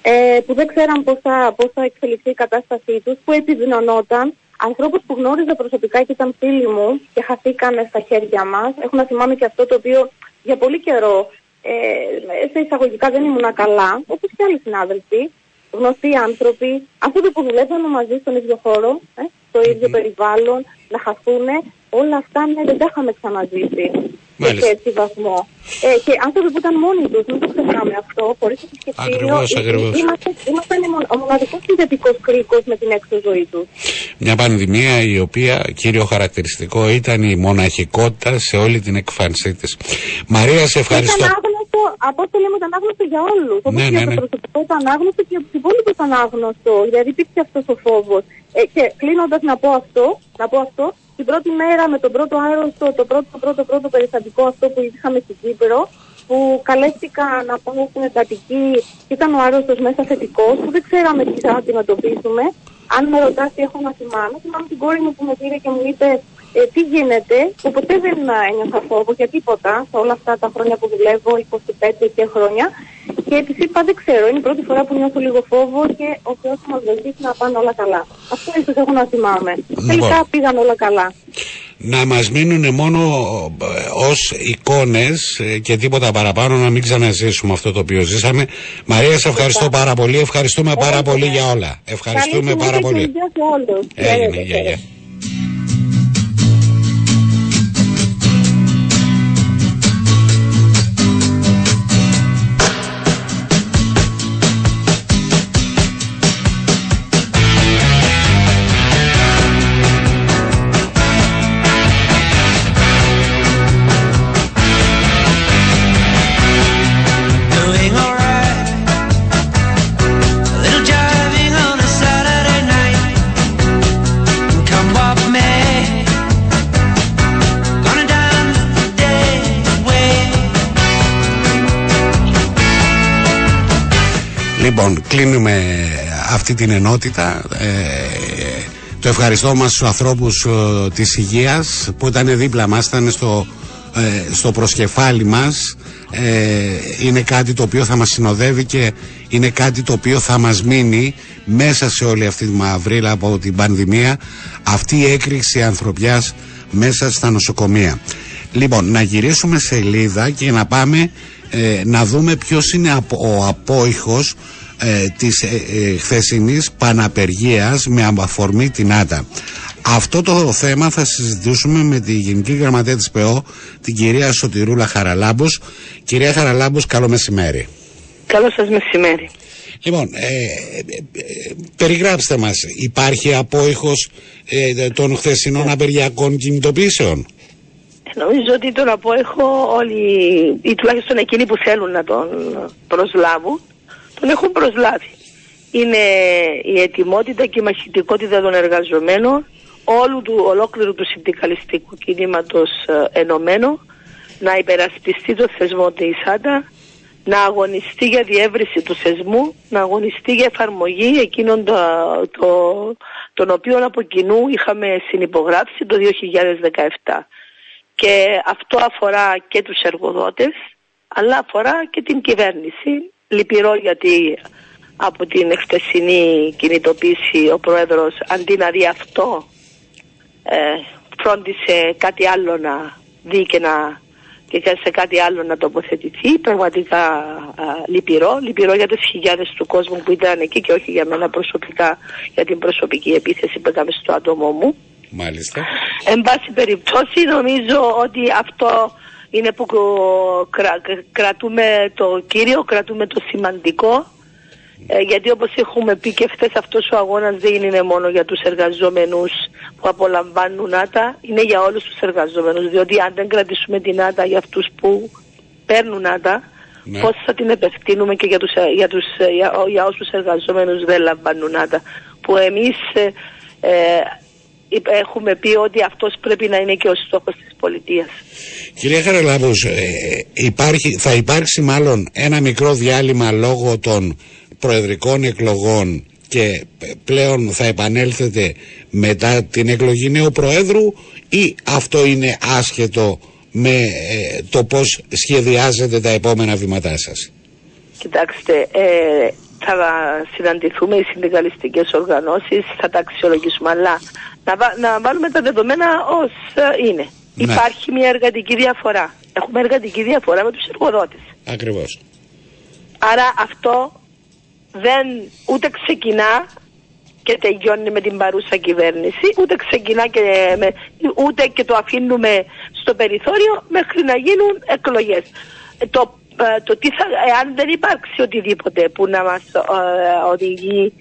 S6: ε, που δεν ξέραν πώς θα, πώς θα εξελιχθεί η κατάστασή τους, που επιδεινωνόταν. Ανθρώπους που γνώριζα προσωπικά και ήταν φίλοι μου και χαθήκανε στα χέρια μας. Έχω να θυμάμαι και αυτό το οποίο για πολύ καιρό ε, σε εισαγωγικά δεν ήμουν καλά, όπως και άλλοι συνάδελφοι, γνωστοί άνθρωποι, άνθρωποι που δουλεύουν μαζί στον ίδιο χώρο, ε, στο ίδιο περιβάλλον, να χαθούν, όλα αυτά ναι, δεν τα είχαμε ξαναζήσει σε έτσι βαθμό. Ε, και άνθρωποι που ήταν μόνοι τους, μην το ξεχνάμε αυτό, χωρίς επισκεπτήριο.
S1: Ακριβώς, ακριβώς.
S6: Είμαστε, είμαστε ο μοναδικός συνδετικό κρίκος με την έξω ζωή τους.
S1: Μια πανδημία η οποία κύριο χαρακτηριστικό ήταν η μοναχικότητα σε όλη την εκφάνσή της. Μαρία, σε ευχαριστώ.
S6: Ήταν άγνωστο, από όσο λέμε, ήταν άγνωστο για όλους. Όπως ναι, ναι, ναι. το προσωπικό ήταν άγνωστο και για τους υπόλοιπους ήταν άγνωστο. Δηλαδή υπήρχε αυτός ο φόβος. Ε, και κλείνοντας να πω αυτό, να πω αυτό, την πρώτη μέρα με τον πρώτο άρρωστο, το πρώτο, το πρώτο, πρώτο περιστατικό αυτό που είχαμε στην Κύπρο, που καλέστηκα να πάω στην εντατική, ήταν ο άρρωστος μέσα θετικός, που δεν ξέραμε τι θα αντιμετωπίσουμε. Αν με ρωτάς τι έχω να θυμάμαι, θυμάμαι την κόρη μου που με πήρε και μου είπε ε, τι γίνεται, που ποτέ δεν ένιωσα φόβο για τίποτα σε όλα αυτά τα χρόνια που δουλεύω, 25 και χρόνια. Και τη είπα δεν ξέρω, είναι η πρώτη φορά που νιώθω λίγο φόβο και ο Θεός θα μας βοηθήσει να πάνε όλα καλά. Αυτό ίσως έχω να θυμάμαι. Λοιπόν, Τελικά πήγαν όλα καλά.
S1: Να μας μείνουν μόνο ε, ως εικόνες ε, και τίποτα παραπάνω να μην ξαναζήσουμε αυτό το οποίο ζήσαμε. Μαρία, σε ευχαριστώ πάρα πολύ. Ευχαριστούμε πάρα πολύ για όλα. Ευχαριστούμε πάρα πολύ. Έγινε, γεια, γεια. Κλείνουμε αυτή την ενότητα. Ε, το ευχαριστώ μας στους ανθρώπους ε, της υγείας που ήταν δίπλα μας, ήταν στο, ε, στο προσκεφάλι μας ε, είναι κάτι το οποίο θα μας συνοδεύει και είναι κάτι το οποίο θα μας μείνει μέσα σε όλη αυτή τη μαυρίλα από την πανδημία αυτή η έκρηξη ανθρωπιάς μέσα στα νοσοκομεία. Λοιπόν, να γυρίσουμε σελίδα και να πάμε ε, να δούμε ποιος είναι ο απόϊχος ε, της ε, ε, χθεσινής παναπεργίας με αφορμή την ΆΤΑ. Αυτό το θέμα θα συζητήσουμε με τη Γενική Γραμματέα της ΠΕΟ, την κυρία Σωτηρούλα Χαραλάμπος. Κυρία Χαραλάμπος, καλό μεσημέρι.
S7: Καλό σας μεσημέρι.
S1: Λοιπόν, ε, περιγράψτε μας, υπάρχει απόϊχος των χθεσινών απεργιακών κινητοποιήσεων;
S7: Νομίζω ότι τον απόϊχο όλοι, ή τουλάχιστον εκείνοι που θέλουν να τον προσλάβουν, τον έχουν προσλάβει. Είναι η ετοιμότητα και η μαχητικότητα των εργαζομένων όλου του ολόκληρου του συνδικαλιστικού κινήματος ε, ενωμένο να υπερασπιστεί το θεσμό της ΆΤΑ, να αγωνιστεί για διεύρυνση του θεσμού, να αγωνιστεί για εφαρμογή εκείνων το, το, των οποίων από κοινού είχαμε συνυπογράψει το 2017. Και αυτό αφορά και τους εργοδότες, αλλά αφορά και την κυβέρνηση. Λυπηρό γιατί από την εχθεσινή κινητοποίηση ο Πρόεδρος αντί να δει αυτό ε, φρόντισε κάτι άλλο να δει και, να, και σε κάτι άλλο να τοποθετηθεί. Πραγματικά α, λυπηρό. Λυπηρό για τις χιλιάδες του κόσμου που ήταν εκεί και όχι για μένα προσωπικά για την προσωπική επίθεση που έκαμε στο άτομό μου.
S1: Μάλιστα.
S7: Εν πάση περιπτώσει νομίζω ότι αυτό είναι που κρατούμε το κύριο, κρατούμε το σημαντικό. Ε, γιατί όπως έχουμε πει και χθες αυτός ο αγώνας δεν είναι μόνο για τους εργαζόμενους που απολαμβάνουν άτα, είναι για όλους τους εργαζόμενους. Διότι αν δεν κρατήσουμε την άτα για αυτούς που παίρνουν άτα ναι. πώς θα την επεκτείνουμε και για, τους, για, τους, για, για όσους εργαζόμενους δεν λαμβάνουν άτα. Που εμείς ε, ε, έχουμε πει ότι αυτός πρέπει να είναι και ο στόχος της πολιτείας.
S1: Κυρία Χαραλάμπους, ε, υπάρχει, θα υπάρξει μάλλον ένα μικρό διάλειμμα λόγω των προεδρικών εκλογών και πλέον θα επανέλθετε μετά την εκλογή νέου Προέδρου ή αυτό είναι άσχετο με ε, το πώς σχεδιάζετε τα επόμενα βήματά σας;
S7: Κοιτάξτε, ε, θα συναντηθούμε οι συνδικαλιστικές οργανώσεις, θα τα αξιολογήσουμε, αλλά να, να βάλουμε τα δεδομένα ως ε, είναι. Ναι. Υπάρχει μια εργατική διαφορά. Έχουμε εργατική διαφορά με τους εργοδότες.
S1: Ακριβώς.
S7: Άρα αυτό δεν ούτε ξεκινά και τελειώνει με την παρούσα κυβέρνηση, ούτε ξεκινά και με, ούτε και το αφήνουμε στο περιθώριο μέχρι να γίνουν εκλογές. Το, ε, το τι θα, εάν δεν υπάρξει οτιδήποτε που να μας ε, οδηγεί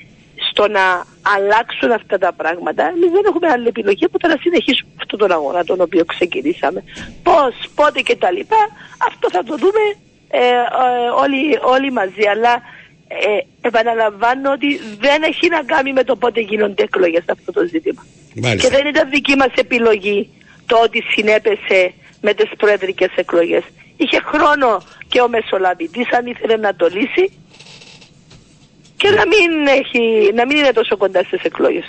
S7: στο να αλλάξουν αυτά τα πράγματα, εμείς δεν έχουμε άλλη επιλογή από το να συνεχίσουμε αυτόν τον αγώνα τον οποίο ξεκινήσαμε. Πώς, πότε και τα λοιπά, αυτό θα το δούμε ε, όλοι, όλοι μαζί, αλλά ε, επαναλαμβάνω ότι δεν έχει να κάνει με το πότε γίνονται εκλογές αυτό το ζήτημα. Και δεν ήταν δική μας επιλογή το ότι συνέπεσε με τις προεδρικές εκλογές. Είχε χρόνο και ο Μεσολαβητής αν ήθελε να το λύσει και να μην, έχει, να μην είναι τόσο κοντά στις εκλογές.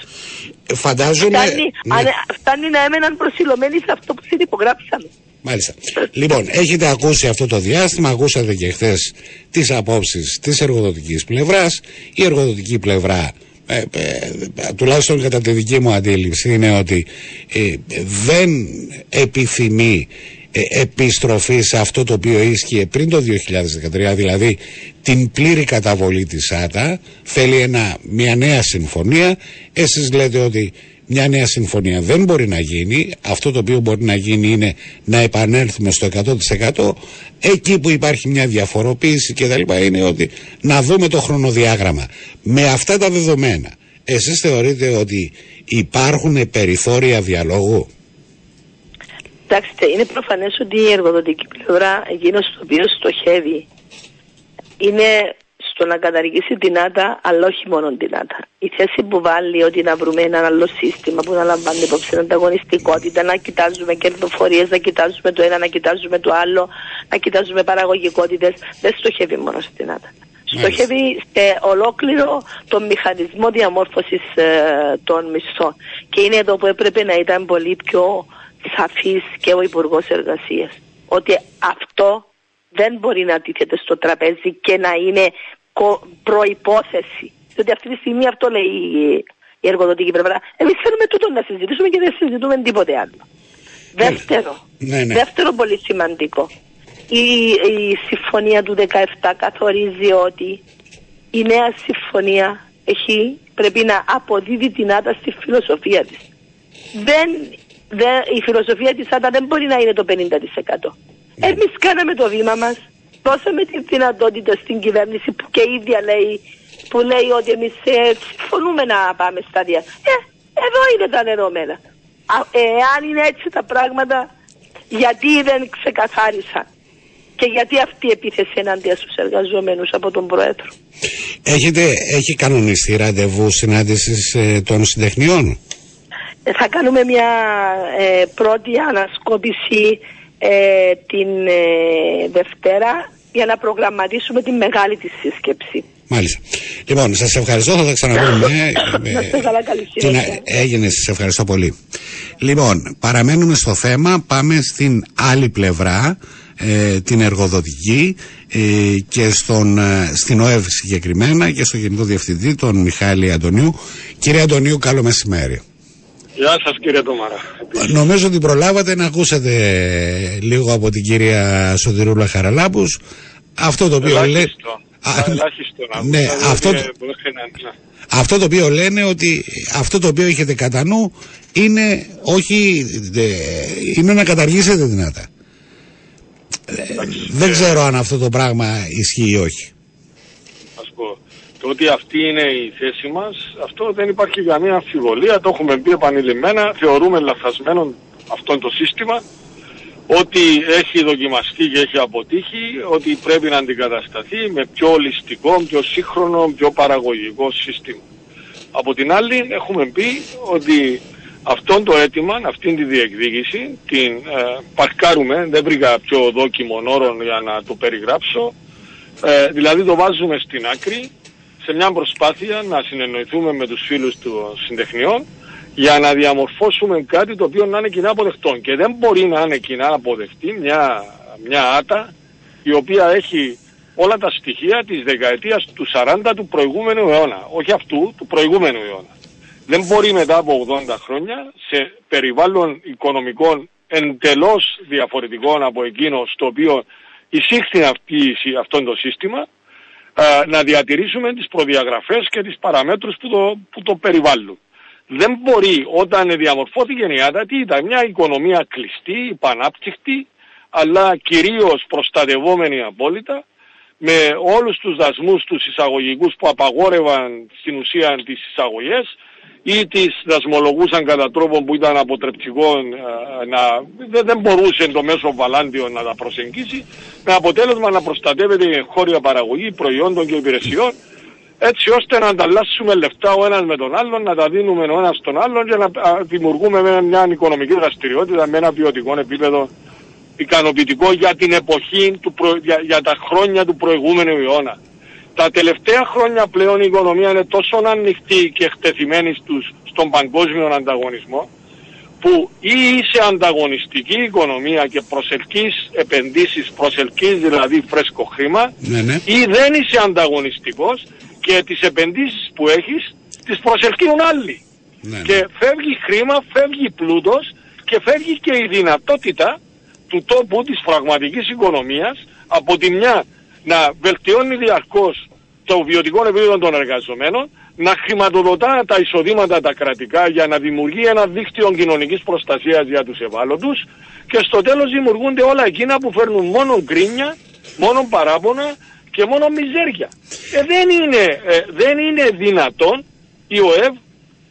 S1: Φαντάζομαι...
S7: Φτάνει, ναι. φτάνει να έμεναν προσιλωμένοι σε αυτό που συνυπογράψαμε.
S1: Μάλιστα. Λοιπόν, έχετε ακούσει αυτό το διάστημα, ακούσατε και χθες τις απόψεις της εργοδοτικής πλευράς. Η εργοδοτική πλευρά, ε, ε, τουλάχιστον κατά τη δική μου αντίληψη, είναι ότι ε, δεν επιθυμεί επιστροφή σε αυτό το οποίο ίσχυε πριν το 2013, δηλαδή την πλήρη καταβολή της ΆΤΑ, θέλει ένα, μια νέα συμφωνία. Εσείς λέτε ότι μια νέα συμφωνία δεν μπορεί να γίνει. Αυτό το οποίο μπορεί να γίνει είναι να επανέλθουμε στο 100%. Εκεί που υπάρχει μια διαφοροποίηση και τα λοιπά είναι ότι να δούμε το χρονοδιάγραμμα. Με αυτά τα δεδομένα, εσείς θεωρείτε ότι υπάρχουν περιθώρια διαλόγου;
S7: Κοιτάξτε, είναι προφανές ότι η εργοδοτική πλευρά εκείνος στο οποίος στοχεύει είναι στο να καταργήσει την ΆΤΑ, αλλά όχι μόνο την ΆΤΑ. Η θέση που βάλει ότι να βρούμε ένα άλλο σύστημα που να λαμβάνει υπόψη την ανταγωνιστικότητα, να κοιτάζουμε κερδοφορίες, να κοιτάζουμε το ένα, να κοιτάζουμε το άλλο, να κοιτάζουμε παραγωγικότητες, δεν στοχεύει μόνος στην ΆΤΑ. Στοχεύει σε ολόκληρο τον μηχανισμό διαμόρφωσης ε, των μισθών. Και είναι εδώ που έπρεπε να ήταν πολύ πιο σαφής και ο Υπουργός Εργασίας. ότι αυτό δεν μπορεί να τίθεται στο τραπέζι και να είναι κο- προϋπόθεση. Διότι αυτή τη στιγμή αυτό λέει η- η εργοδοτική πλευρά. Εμείς θέλουμε τούτο να συζητήσουμε και δεν συζητούμε τίποτε άλλο. Δεύτερο,
S1: Ναι, ναι.
S7: δεύτερο πολύ σημαντικό. Η, η συμφωνία του 17 καθορίζει ότι η νέα συμφωνία έχει, πρέπει να αποδίδει την άτα στη φιλοσοφία της. Δεν, δεν, η φιλοσοφία της άτα δεν μπορεί να είναι το 50%. Εμείς κάναμε το βήμα μας, δώσαμε τη δυνατότητα στην κυβέρνηση που και η ίδια λέει, που λέει ότι εμείς ε, συμφωνούμε να πάμε στα δια. Ε, εδώ είναι τα δεδομένα. Α, εάν είναι έτσι τα πράγματα, γιατί δεν ξεκαθάρισαν; Και γιατί αυτή η επίθεση ενάντια στους εργαζόμενους από τον Πρόεδρο;
S1: Έχετε, έχει κανονιστεί ραντεβού συνάντησης ε, των συντεχνιών;
S7: Ε, Θα κάνουμε μια ε, πρώτη ανασκόπηση ε, την ε, Δευτέρα για να προγραμματίσουμε τη μεγάλη της σύσκεψη.
S1: Μάλιστα. Λοιπόν, σας ευχαριστώ, θα τα ξαναπούμε. Ε,
S7: Να είστε καλά, καλή
S1: Τι
S7: συνέχεια.
S1: να- Έγινε, σας ευχαριστώ πολύ. Λοιπόν, παραμένουμε στο θέμα, πάμε στην άλλη πλευρά, ε, την εργοδοτική ε, και στον, ε, στην ΟΕΒ συγκεκριμένα και στο Γενικό Διευθυντή, τον Μιχάλη Αντωνίου. Κύριε Αντωνίου, καλό μεσημέρι.
S8: Γεια σας κύριε Τόμαρα.
S1: Νομίζω ότι προλάβατε να ακούσετε λίγο από την κυρία Σωτηρούλα Χαραλάμπους αυτό το οποίο λέει...
S8: Ελάχιστο.
S1: Α,
S8: Ελάχιστο να
S1: ναι,
S8: ακούσω,
S1: αυτό,
S8: διότι, ε, μπορεί να- να-
S1: αυτό το οποίο λένε ότι αυτό το οποίο έχετε κατά νου είναι όχι ε, είναι να καταργήσετε δυνατά. Ε, δεν ξέρω αν αυτό το πράγμα ισχύει ή όχι.
S8: Ας πω. Το ότι αυτή είναι η θέση μας, αυτό δεν υπάρχει καμία αμφιβολία, το έχουμε πει επανειλημμένα, θεωρούμε λαθασμένο αυτό το σύστημα, ότι έχει δοκιμαστεί και έχει αποτύχει, ότι πρέπει να αντικατασταθεί με πιο ολιστικό, πιο σύγχρονο, πιο παραγωγικό σύστημα. Από την άλλη έχουμε πει ότι αυτόν το αίτημα, αυτήν τη διεκδίκηση, την ε, παρκάρουμε, δεν βρήκα πιο δόκιμων όρων για να το περιγράψω, ε, δηλαδή το βάζουμε στην άκρη σε μια προσπάθεια να συνεννοηθούμε με τους φίλους των συντεχνιών για να διαμορφώσουμε κάτι το οποίο να είναι κοινά αποδεκτό. Και δεν μπορεί να είναι κοινά αποδεκτή μια, μια άτα η οποία έχει όλα τα στοιχεία της δεκαετίας του 40 του προηγούμενου αιώνα. Όχι αυτού, του προηγούμενου αιώνα. Δεν μπορεί μετά από 80 χρόνια σε περιβάλλον οικονομικών εντελώς διαφορετικών από εκείνο στο οποίο εισήχθη αυτή, αυτό το σύστημα ε, να διατηρήσουμε τις προδιαγραφές και τις παραμέτρους που το, που το περιβάλλουν. Δεν μπορεί όταν διαμορφώθηκε η ΆΤΑ, τι ήταν μια οικονομία κλειστή, υπανάπτυκτη, αλλά κυρίως προστατευόμενη απόλυτα, με όλους τους δασμούς τους εισαγωγικούς που απαγόρευαν στην ουσία τις εισαγωγές ή τις δασμολογούσαν κατά τρόπο που ήταν αποτρεπτικό ε, να, δεν, δεν μπορούσε το μέσο βαλάντιο να τα προσεγγίσει με αποτέλεσμα να προστατεύεται η χώρια παραγωγή προϊόντων και υπηρεσιών έτσι ώστε να ανταλλάσσουμε λεφτά ο ένας με τον άλλον, να τα δίνουμε ο ένας στον άλλον και να α, δημιουργούμε με μια οικονομική δραστηριότητα με ένα ποιοτικό επίπεδο ικανοποιητικό για την εποχή, του προ... για, για τα χρόνια του προηγούμενου αιώνα. Τα τελευταία χρόνια πλέον η οικονομία είναι τόσο ανοιχτή και εκτεθειμένη στους, στον παγκόσμιο ανταγωνισμό που ή είσαι ανταγωνιστική οικονομία και προσελκύεις επενδύσεις, προσελκύεις δηλαδή φρέσκο χρήμα
S1: Ναι, ναι.
S8: ή δεν είσαι ανταγωνιστικός και τις επενδύσεις που έχεις τις προσελκύουν άλλοι.
S1: Ναι, ναι.
S8: Και φεύγει χρήμα, φεύγει πλούτος και φεύγει και η δυνατότητα του τόπου της πραγματικής οικονομίας από τη μια να βελτιώνει διαρκώς το βιωτικό επίπεδο των εργαζομένων, να χρηματοδοτά τα εισοδήματα τα κρατικά για να δημιουργεί ένα δίκτυο κοινωνικής προστασίας για τους ευάλωτους και στο τέλος δημιουργούνται όλα εκείνα που φέρνουν μόνο γκρίνια, μόνο παράπονα και μόνο μιζέρια. Ε, δεν, είναι, ε, δεν είναι δυνατόν η ΟΕΒ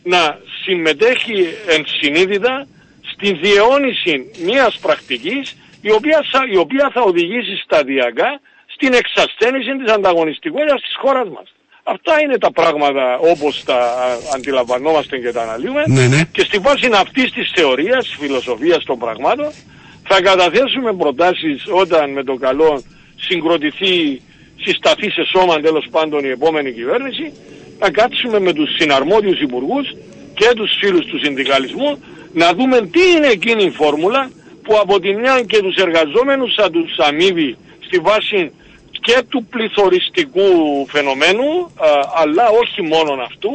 S8: να συμμετέχει ενσυνείδητα στην διαιώνιση μιας πρακτικής η οποία, θα- η οποία θα οδηγήσει σταδιακά στην εξασθένηση της ανταγωνιστικότητας της χώρας μας. Αυτά είναι τα πράγματα όπως τα α, αντιλαμβανόμαστε και τα αναλύουμε
S1: Ναι, ναι.
S8: και στη βάση αυτής της θεωρίας, της φιλοσοφίας των πραγμάτων θα καταθέσουμε προτάσεις όταν με το καλό συγκροτηθεί, συσταθεί σε σώμα τέλος πάντων η επόμενη κυβέρνηση να κάτσουμε με τους συναρμόδιους υπουργούς και τους φίλους του συνδικαλισμού να δούμε τι είναι εκείνη η φόρμουλα που από τη μια και τους εργαζόμενους θα τους αμείβει στη βάση και του πληθωριστικού φαινομένου, α, αλλά όχι μόνον αυτού,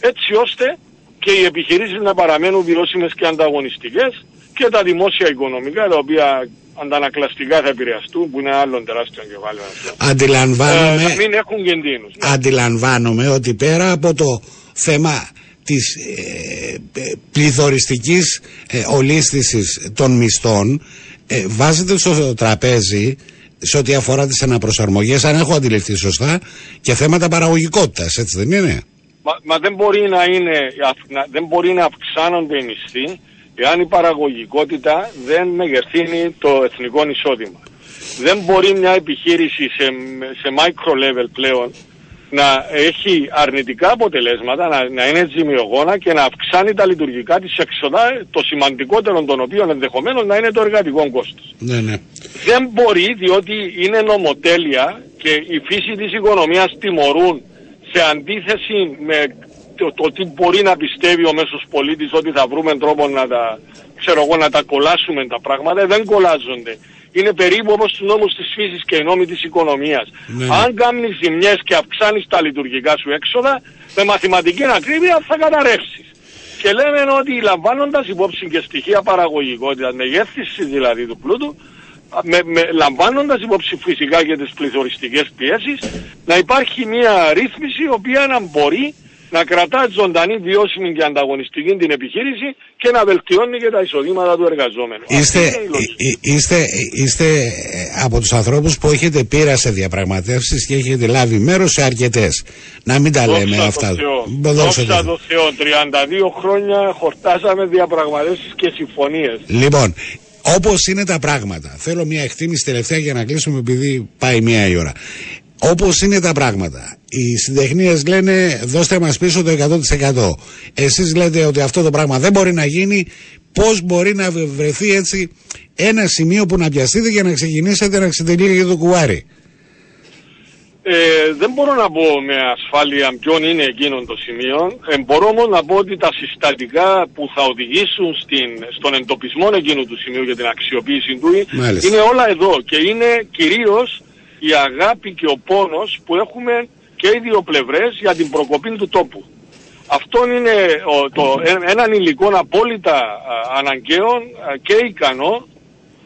S8: έτσι ώστε και οι επιχειρήσεις να παραμένουν βιώσιμες και ανταγωνιστικές και τα δημόσια οικονομικά, τα οποία αντανακλαστικά θα επηρεαστούν, που είναι άλλον τεράστιο κεφάλαιο.
S1: Αντιλαμβάνομαι,
S8: Ε, να μην έχουν κινδύνους. Ναι.
S1: αντιλαμβάνομαι ότι πέρα από το θέμα της ε, ε, πληθωριστικής ε, ολίσθησης των μισθών ε, βάζετε στο τραπέζι σε ό,τι αφορά τις αναπροσαρμογές αν έχω αντιληφθεί σωστά και θέματα παραγωγικότητας έτσι δεν είναι;
S8: Μα, μα δεν, μπορεί να είναι, αυ- να- δεν μπορεί να αυξάνονται οι μισθοί εάν η παραγωγικότητα δεν μεγεθύνει το εθνικό εισόδημα. Δεν μπορεί μια επιχείρηση σε, σε micro level πλέον να έχει αρνητικά αποτελέσματα, να, να είναι ζημιογόνα και να αυξάνει τα λειτουργικά της έξοδα, το σημαντικότερο των οποίων ενδεχομένως να είναι το εργατικό κόστος.
S1: ναι ναι
S8: Δεν μπορεί διότι είναι νομοτέλεια και η φύση της οικονομίας τιμωρούν σε αντίθεση με το, το τι μπορεί να πιστεύει ο μέσος πολίτης ότι θα βρούμε τρόπο να τα, ξέρω εγώ, να τα κολλάσουμε τα πράγματα, δεν κολλάζονται. Είναι περίπου όπως τους νόμους της φύσης και οι νόμοι της οικονομίας.
S1: Ναι.
S8: Αν κάνεις ζημιές και αυξάνεις τα λειτουργικά σου έξοδα, με μαθηματική ακρίβεια θα καταρρεύσεις. Και λέμε ότι λαμβάνοντας υπόψη και στοιχεία παραγωγικότητας, μεγέθυνση δηλαδή του πλούτου, με, με, λαμβάνοντας υπόψη φυσικά και τις πληθωριστικές πιέσεις, να υπάρχει μια ρύθμιση η οποία να μπορεί να κρατά ζωντανή, βιώσιμη και ανταγωνιστική την επιχείρηση και να βελτιώνει και τα εισοδήματα του εργαζόμενου.
S1: Είστε,
S8: Αυτή είναι η λογική.
S1: εί- είστε, είστε ε, από τους ανθρώπους που έχετε πείρα σε διαπραγματεύσεις και έχετε λάβει μέρος σε αρκετές. Να μην τα λέμε
S8: Δόξα
S1: αυτά.
S8: τω Θεώ.
S1: Μπο- δόξα τω
S8: Δόξα
S1: Θεώ.
S8: τω Θεώ. 32 χρόνια χορτάσαμε διαπραγματεύσεις και συμφωνίες.
S1: Λοιπόν, όπως είναι τα πράγματα, θέλω μια εκτίμηση τελευταία για να κλείσουμε επειδή πάει μία η ώρα. Όπως είναι τα πράγματα, οι συντεχνίες λένε δώστε μας πίσω το 100%. Εσείς λέτε ότι αυτό το πράγμα δεν μπορεί να γίνει. Πώς μπορεί να βρεθεί έτσι ένα σημείο που να πιαστείτε για να ξεκινήσετε να ξετυλίγετε το κουβάρι;
S8: Ε, δεν μπορώ να πω με ασφάλεια ποιον είναι εκείνο το σημείο. Ε, μπορώ όμως να πω ότι τα συστατικά που θα οδηγήσουν στην, στον εντοπισμό εκείνου του σημείου για την αξιοποίηση του
S1: Μάλιστα.
S8: είναι όλα εδώ και είναι κυρίως η αγάπη και ο πόνος που έχουμε και οι δύο πλευρές για την προκοπή του τόπου. Αυτό είναι ο, το, ε- έναν υλικό απόλυτα α, αναγκαίο α, και ικανό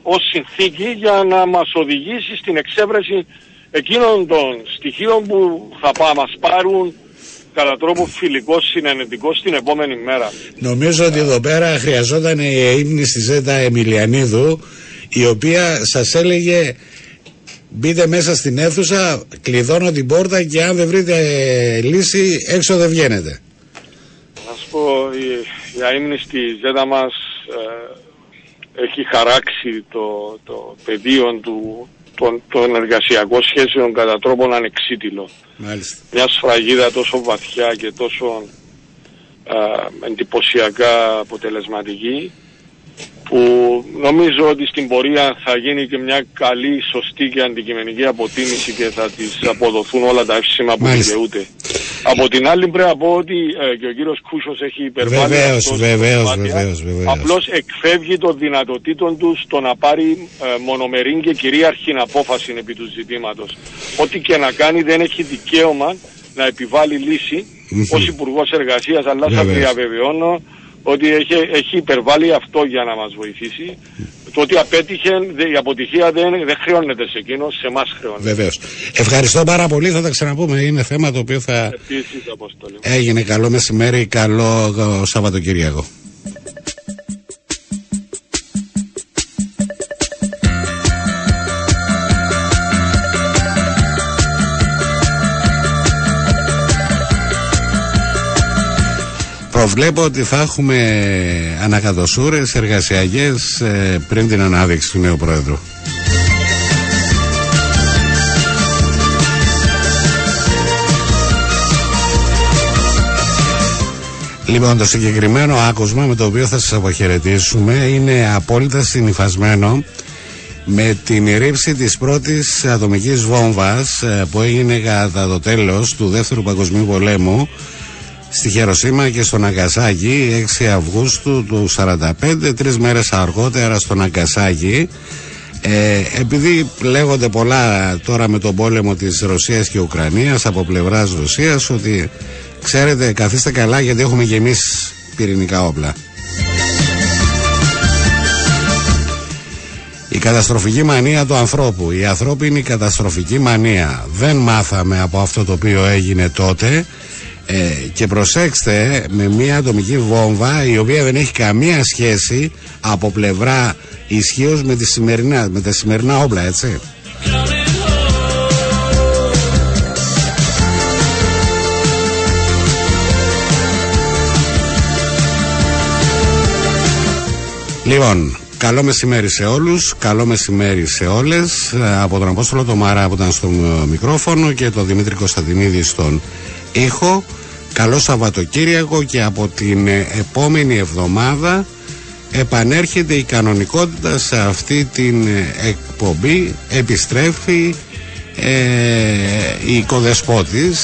S8: ως συνθήκη για να μας οδηγήσει στην εξέβρεση εκείνων των στοιχείων που θα πά, μας πάρουν κατά τρόπο φιλικό συνενετικό στην επόμενη μέρα.
S1: Νομίζω ότι εδώ πέρα χρειαζόταν η ύμνη στη Ζέτα Εμιλιανίδου η οποία σας έλεγε μπείτε μέσα στην αίθουσα, κλειδώνω την πόρτα και αν δεν βρείτε ε, λύση έξω δεν βγαίνετε.
S8: Να σου πω, η, η αείμνη στη ζέτα μας ε, έχει χαράξει το, το πεδίο του, των, των εργασιακών σχέσεων κατά τρόπον ανεξίτηλο.
S1: Μάλιστα.
S8: Μια σφραγίδα τόσο βαθιά και τόσο ε, εντυπωσιακά αποτελεσματική που νομίζω ότι στην πορεία θα γίνει και μια καλή, σωστή και αντικειμενική αποτίμηση και θα τις αποδοθούν όλα τα εύσημα που
S1: Μάλιστα.
S8: δικαιούται. Από την άλλη πρέπει να πω ότι ε, και ο κύριος Κούσος έχει υπερβάλει
S1: Βεβαίως,
S8: αυτός στην
S1: βεβαίως,
S8: προσπάθεια.
S1: βεβαίως, βεβαίως.
S8: Απλώς εκφεύγει των δυνατοτήτων τους στο να πάρει ε, μονομερή και κυρίαρχη απόφαση επί του ζητήματος. Ό,τι και να κάνει δεν έχει δικαίωμα να επιβάλλει λύση
S1: Μμμ.
S8: ως Υπουργός Εργασίας, αλλά σας
S1: Βεβαίως.
S8: διαβεβαιώνω ότι έχει, έχει υπερβάλει αυτό για να μας βοηθήσει. Το ότι απέτυχε, δε- η αποτυχία δεν, δεν χρεώνεται σε εκείνος, σε εμάς χρεώνεται.
S1: Βεβαίως. Ευχαριστώ πάρα πολύ, θα τα ξαναπούμε. Είναι θέμα το οποίο θα
S8: Επίσης, Αποστολή.
S1: έγινε καλό μεσημέρι, καλό ε, Σαββατοκύριακο. Προβλέπω ότι θα έχουμε ανακατοσούρες εργασιακές ε, πριν την ανάδειξη του νέου Πρόεδρου. Λοιπόν, το συγκεκριμένο άκουσμα με το οποίο θα σας αποχαιρετήσουμε είναι απόλυτα συνυφασμένο με την ρήψη της πρώτης ατομικής βόμβας ε, που έγινε κατά το τέλος του Δεύτερου Παγκοσμίου Πολέμου στη Χεροσύμα και στο Ναγκασάκι 6 Αυγούστου του 45 τρεις μέρες αργότερα στο Ναγκασάκι ε, επειδή λέγονται πολλά τώρα με τον πόλεμο της Ρωσίας και Ουκρανίας από πλευράς Ρωσίας ότι ξέρετε καθίστε καλά γιατί έχουμε και εμείς πυρηνικά όπλα. Η καταστροφική μανία του ανθρώπου. Η ανθρώπινη καταστροφική μανία. Δεν μάθαμε από αυτό το οποίο έγινε τότε ε, και προσέξτε με μια ατομική βόμβα η οποία δεν έχει καμία σχέση από πλευρά ισχύως με, τη σημερινά, με τα σημερινά όπλα έτσι. Λοιπόν, καλό μεσημέρι σε όλους, καλό μεσημέρι σε όλες. Από τον Απόστολο το Μάρα που ήταν στο μικρόφωνο και τον Δημήτρη Κωνσταντινίδη στον ήχο Καλό Σαββατοκύριακο και από την επόμενη εβδομάδα επανέρχεται η κανονικότητα σε αυτή την εκπομπή. Επιστρέφει ε, η οικοδεσπότης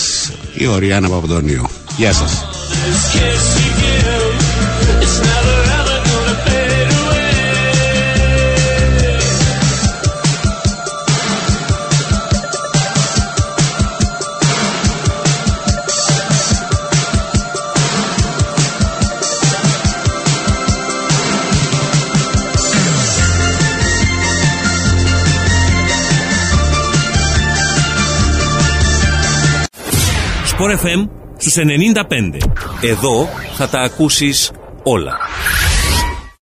S1: η Οριάννα Παπαντονίου Γεια σας
S5: Sport FM στους 95. Εδώ θα τα ακούσεις όλα.